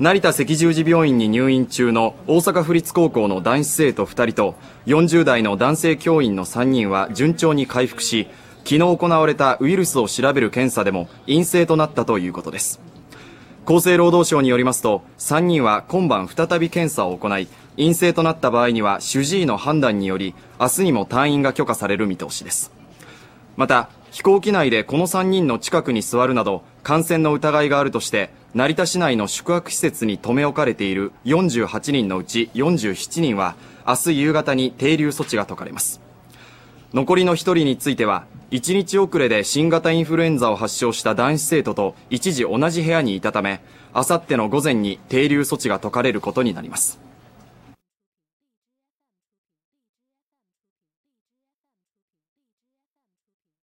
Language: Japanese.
成田赤十字病院に入院中の大阪府立高校の男子生徒2人と40代の男性教員の3人は順調に回復し昨日行われたウイルスを調べる検査でも陰性となったということです。厚生労働省によりますと3人は今晩再び検査を行い陰性となった場合には主治医の判断により明日にも退院が許可される見通しです。また飛行機内でこの3人の近くに座るなど感染の疑いがあるとして成田市内の宿泊施設に留め置かれている48人のうち47人は明日夕方に停留措置が解かれます。残りの1人については1日遅れで新型インフルエンザを発症した男子生徒と一時同じ部屋にいたためあさっての午前に停留措置が解かれることになります。